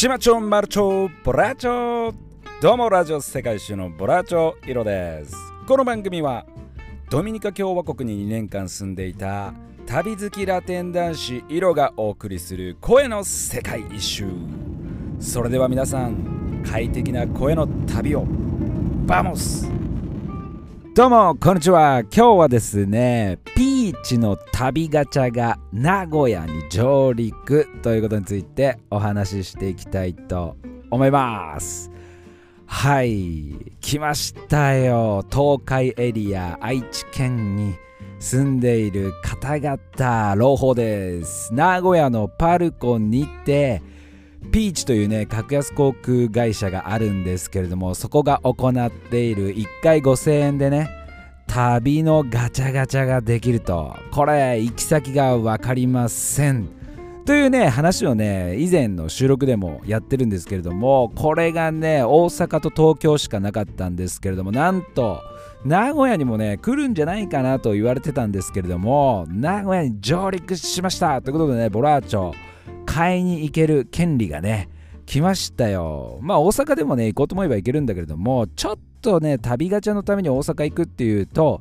島町マルチョボラチョ。どうもラジオ世界一周のボラチョイロです。この番組はドミニカ共和国に2年間住んでいた旅好きラテン男子イロがお送りする声の世界一周。それでは皆さん快適な声の旅をバモス。どうもこんにちは。今日はですねピーチの旅ガチャが名古屋に上陸ということについてお話ししていきたいと思います。はい来ましたよ。東海エリア愛知県に住んでいる方々朗報です。名古屋のパルコにてピーチというね格安航空会社があるんですけれどもそこが行っている1回5000円でね旅のガチャガチャができると。これ行き先が分かりません。というね話をね以前の収録でもやってるんですけれどもこれがね大阪と東京しかなかったんですけれどもなんと名古屋にもね来るんじゃないかなと言われてたんですけれども名古屋に上陸しました。ということでねボラーチョ買いに行ける権利がね来ましたよ。まあ大阪でもね行こうと思えば行けるんだけれどもちょっとね旅ガチャのために大阪行くっていうと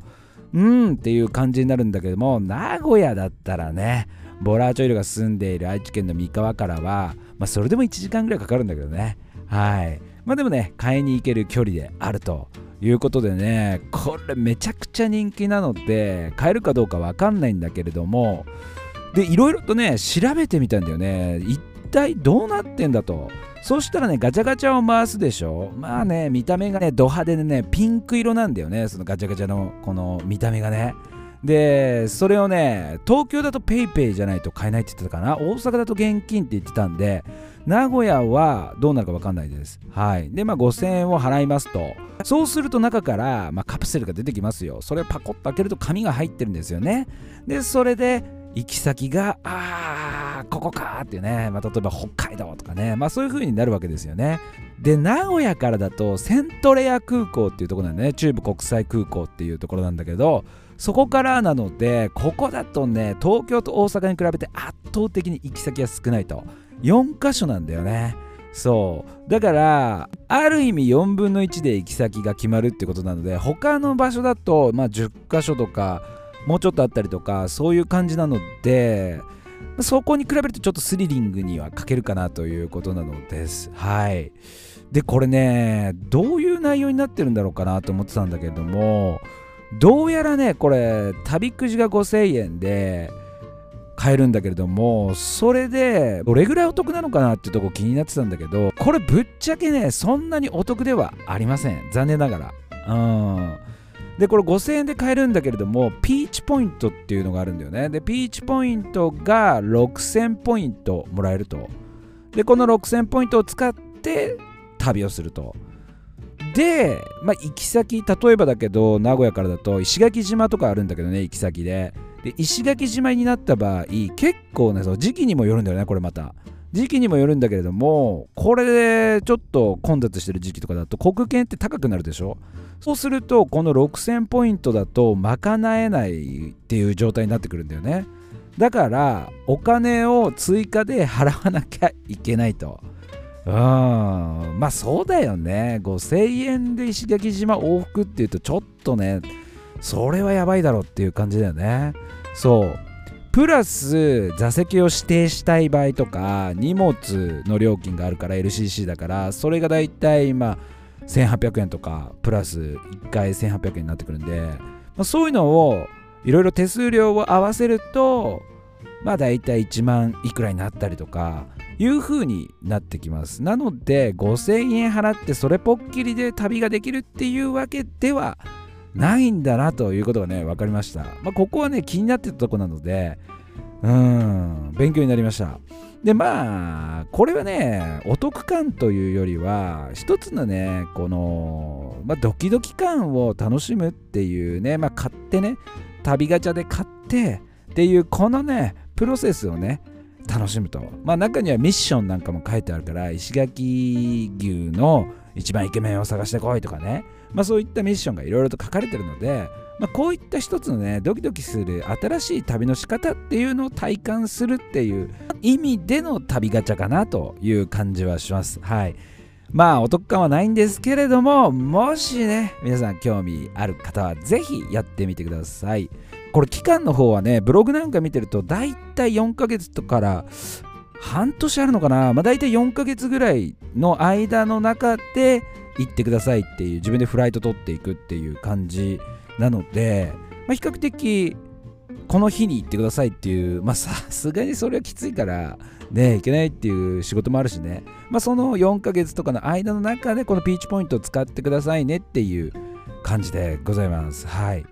うんっていう感じになるんだけども名古屋だったらねボラーチョイルが住んでいる愛知県の三河からは、まあ、それでも1時間ぐらいかかるんだけどね。はい。まあでもね買いに行ける距離であるということでねこれめちゃくちゃ人気なので買えるかどうかわかんないんだけれどもでいろいろとね調べてみたんだよね。一体どうなってんだと。そしたらねガチャガチャを回すでしょ。まあね見た目がねド派手でねピンク色なんだよね。そのガチャガチャのこの見た目がね。でそれをね東京だと PayPay じゃないと買えないって言ってたかな。大阪だと現金って言ってたんで名古屋はどうなるか分かんないです。はい。でまあ5000円を払いますと。そうすると中から、まあ、カプセルが出てきますよ。それをパコッと開けると紙が入ってるんですよね。でそれで行き先があここかっていうね、まあ、例えば北海道とかね、まあ、そういう風になるわけですよね。で名古屋からだとセントレア空港っていうとこなんだね。中部国際空港っていうところなんだけどそこからなのでここだとね東京と大阪に比べて圧倒的に行き先が少ないと。4箇所なんだよね。そう。だからある意味4分の1で行き先が決まるってことなので他の場所だと、まあ、10箇所とかもうちょっとあったりとかそういう感じなのでそこに比べるとちょっとスリリングには欠けるかなということなのです。はい。でこれねどういう内容になってるんだろうかなと思ってたんだけれどもどうやらねこれ旅くじが5000円で買えるんだけれどもそれでどれぐらいお得なのかなっていうとこ気になってたんだけどこれぶっちゃけねそんなにお得ではありません。残念ながら。うん。でこれ5000円で買えるんだけれどもピーチポイントっていうのがあるんだよね。でピーチポイントが6000ポイントもらえると。でこの6000ポイントを使って旅をすると。で、まあ、行き先例えばだけど名古屋からだと石垣島とかあるんだけどね行き先で。で石垣島になった場合結構ねその時期にもよるんだよねこれまた。時期にもよるんだけれどもこれでちょっと混雑してる時期とかだと航空券って高くなるでしょ？そうするとこの6000ポイントだと賄えないっていう状態になってくるんだよね。だからお金を追加で払わなきゃいけないと。うん。まあそうだよね。5000円で石垣島往復っていうとちょっとねそれはやばいだろうっていう感じだよね。そう。プラス座席を指定したい場合とか荷物の料金があるから LCC だからそれがだいたいまあ1800円とかプラス1回1800円になってくるんで、まあ、そういうのをいろいろ手数料を合わせるとまあだいたい1万いくらになったりとかいう風になってきます。なので5000円払ってそれぽっきりで旅ができるっていうわけではないんだなということがね分かりました、まあ、ここはね気になってたとこなのでうん。勉強になりました。でまあこれはねお得感というよりは一つのねこの、まあ、ドキドキ感を楽しむっていうね、まあ、買ってね旅ガチャで買ってっていうこのねプロセスをね楽しむと。まあ中にはミッションなんかも書いてあるから石垣牛の一番イケメンを探してこいとかね。まあそういったミッションがいろいろと書かれてるのでまあ、こういった一つのねドキドキする新しい旅の仕方っていうのを体感するっていう意味での旅ガチャかなという感じはします。はい。まあお得感はないんですけれどももしね皆さん興味ある方はぜひやってみてください。これ期間の方はねブログなんか見てるとだいたい4ヶ月とから半年あるのかな。まあだいたい4ヶ月ぐらいの間の中で行ってくださいっていう自分でフライト取っていくっていう感じなので、まあ、比較的この日に行ってくださいっていうまあさすがにそれはきついからねいけないっていう仕事もあるしね。まあその4ヶ月とかの間の中でこのピーチポイントを使ってくださいねっていう感じでございます。はい。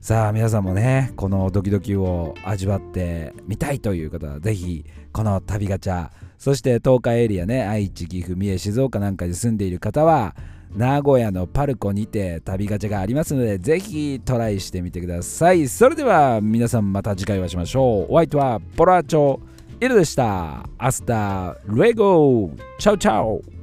さあ皆さんもねこのドキドキを味わってみたいという方はぜひこの旅ガチャそして東海エリアね愛知岐阜三重静岡なんかに住んでいる方は名古屋のパルコにて旅ガチャがありますのでぜひトライしてみてください。それでは皆さんまた次回お会いしましょう。お相手はボラチョイロでした。 Hasta luegoチャウチャウ